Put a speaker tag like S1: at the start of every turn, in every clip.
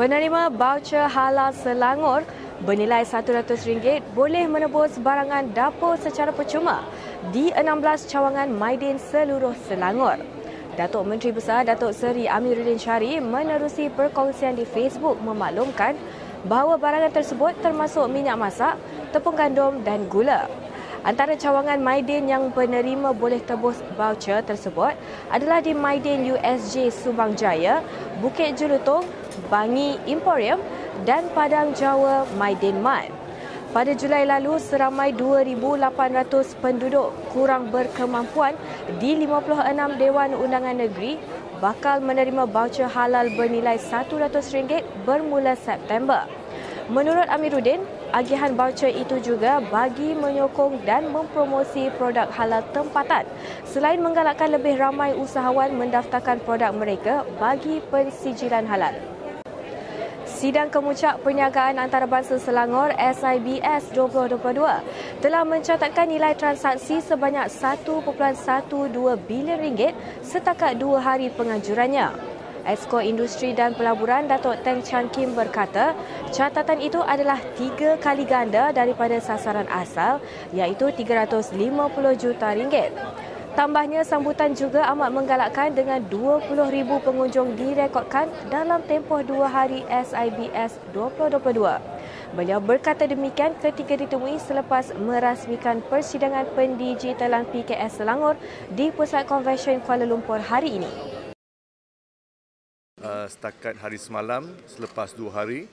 S1: Penerima voucher halal Selangor bernilai RM100 boleh menebus barangan dapur secara percuma di 16 cawangan Maidin seluruh Selangor. Datuk Menteri Besar Datuk Seri Amiruddin Syari menerusi perkongsian di Facebook memaklumkan bahawa barangan tersebut termasuk minyak masak, tepung gandum dan gula. Antara cawangan Maidin yang penerima boleh tebus voucher tersebut adalah di Maidin USJ Subang Jaya, Bukit Jelutong, Bangi Emporium dan Padang Jawa Maidin Mart. Pada Julai lalu, seramai 2,800 penduduk kurang berkemampuan di 56 Dewan Undangan Negeri bakal menerima voucher halal bernilai RM100 bermula September. Menurut Amiruddin, agihan voucher itu juga bagi menyokong dan mempromosi produk halal tempatan selain menggalakkan lebih ramai usahawan mendaftarkan produk mereka bagi pensijilan halal. Sidang Kemuncak Perniagaan Antarabangsa Selangor SIBS 2022 telah mencatatkan nilai transaksi sebanyak 1.12 bilion ringgit setakat dua hari penganjurannya. Esko Industri dan Pelaburan Datuk Teng Chan Kim berkata, catatan itu adalah tiga kali ganda daripada sasaran asal iaitu 350 juta ringgit. Tambahnya, sambutan juga amat menggalakkan dengan 20,000 pengunjung direkodkan dalam tempoh dua hari SIBS 2022. Beliau berkata demikian ketika ditemui selepas merasmikan persidangan pendigitalan PKS Selangor di Pusat Konvensyen Kuala Lumpur hari ini
S2: uh, setakat hari semalam selepas dua hari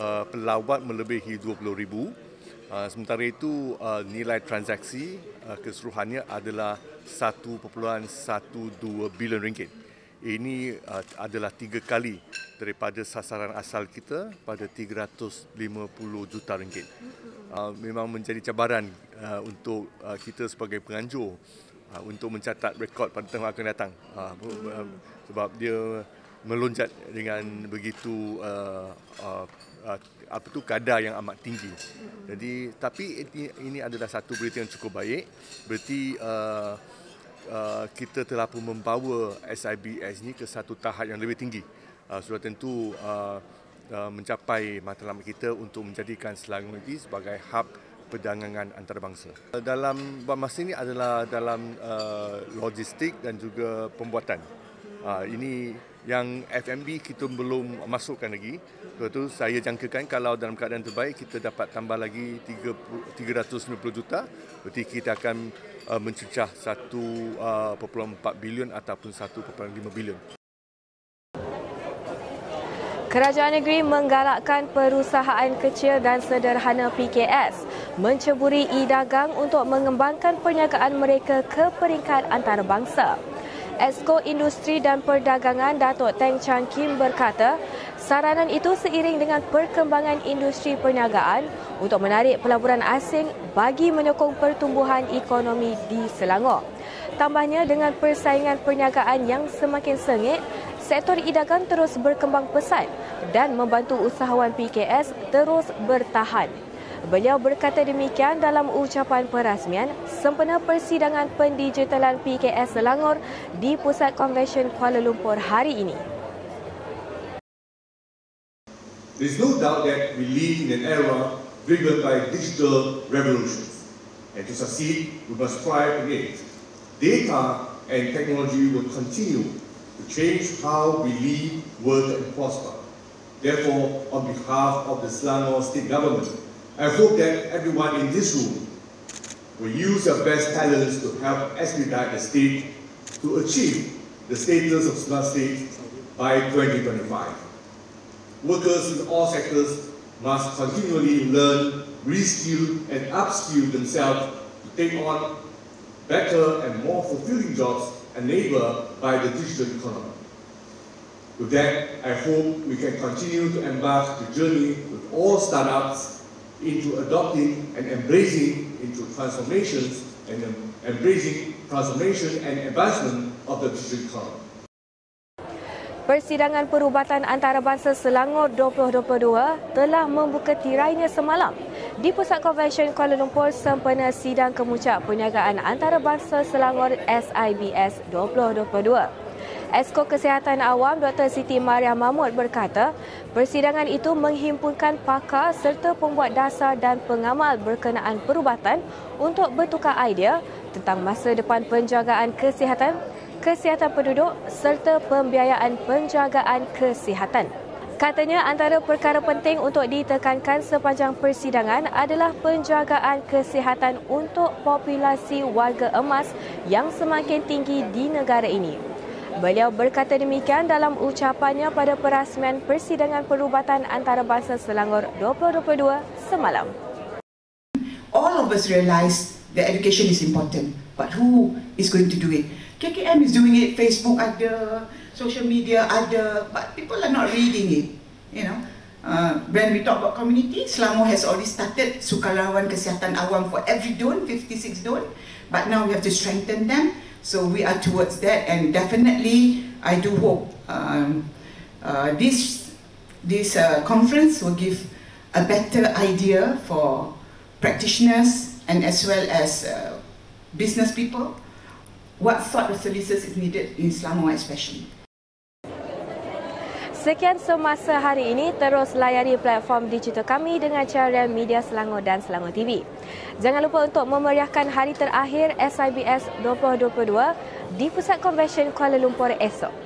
S2: uh, pelawat melebihi 20,000 uh, sementara itu uh, nilai transaksi uh, keseluruhannya adalah 1.12 bilion ringgit ini uh, adalah tiga kali daripada sasaran asal kita pada 350 juta ringgit. Uh, memang menjadi cabaran uh, untuk uh, kita sebagai penganjur uh, untuk mencatat rekod pada tahun akan datang. Uh, uh, sebab dia melonjak dengan begitu uh, uh, uh, apa tu kadar yang amat tinggi. Jadi tapi ini, ini adalah satu berita yang cukup baik. Berarti uh, uh, kita telah pun membawa SIBS ini ke satu tahap yang lebih tinggi. Uh, sudah tentu uh, uh, mencapai matlamat kita untuk menjadikan Selangor ini sebagai hub perdagangan antarabangsa. Dalam masa ini adalah dalam uh, logistik dan juga pembuatan. Uh, ini yang FMB kita belum masukkan lagi. Sebab itu saya jangkakan kalau dalam keadaan terbaik kita dapat tambah lagi 390 juta. Berarti kita akan uh, mencecah 1.4 uh, bilion ataupun 1.5 bilion.
S1: Kerajaan negeri menggalakkan perusahaan kecil dan sederhana PKS menceburi e-dagang untuk mengembangkan perniagaan mereka ke peringkat antarabangsa. Esko Industri dan Perdagangan Datuk Teng Chan Kim berkata, saranan itu seiring dengan perkembangan industri perniagaan untuk menarik pelaburan asing bagi menyokong pertumbuhan ekonomi di Selangor. Tambahnya dengan persaingan perniagaan yang semakin sengit, sektor e-dagang terus berkembang pesat dan membantu usahawan PKS terus bertahan. Beliau berkata demikian dalam ucapan perasmian sempena persidangan pendigitalan PKS Selangor di Pusat Konvensyen Kuala Lumpur hari ini.
S3: There is no doubt that we live in an era driven by digital revolutions. And to succeed, we must strive against. Data and technology will continue to change how we live, work and prosper. Therefore, on behalf of the Selangor State Government, I hope that everyone in this room will use their best talents to help expedite the state to achieve the status of smart state by 2025. Workers in all sectors must continually learn, reskill and upskill themselves to take on better and more fulfilling jobs enabled by the digital economy. With that, I hope we can continue to embark the journey with all startups into adopting and embracing into transformations and embracing transformation and advancement of the digital economy.
S1: Persidangan Perubatan Antarabangsa Selangor 2022 telah membuka tirainya semalam di Pusat Konvensyen Kuala Lumpur sempena Sidang Kemuncak Perniagaan Antarabangsa Selangor SIBS 2022. Esko Kesihatan Awam Dr. Siti Maria Mahmud berkata, Persidangan itu menghimpunkan pakar serta pembuat dasar dan pengamal berkenaan perubatan untuk bertukar idea tentang masa depan penjagaan kesihatan, kesihatan penduduk serta pembiayaan penjagaan kesihatan. Katanya antara perkara penting untuk ditekankan sepanjang persidangan adalah penjagaan kesihatan untuk populasi warga emas yang semakin tinggi di negara ini. Beliau berkata demikian dalam ucapannya pada perasmian persidangan perubatan antarabangsa Selangor 2022 semalam.
S4: All of us realise that education is important, but who is going to do it? KKM is doing it, Facebook ada, social media ada, but people are not reading it. You know, uh, when we talk about community, Selangor has already started sukarelawan kesihatan awam for every don, 56 don, but now we have to strengthen them. So we are towards that, and definitely, I do hope um, uh, this this uh, conference will give a better idea for practitioners and as well as uh, business people what sort of services is needed in Selangor especially.
S1: Sekian semasa hari ini, terus layari platform digital kami dengan cara Media Selangor dan Selangor TV. Jangan lupa untuk memeriahkan hari terakhir SIBS 2022 di Pusat Konvensyen Kuala Lumpur esok.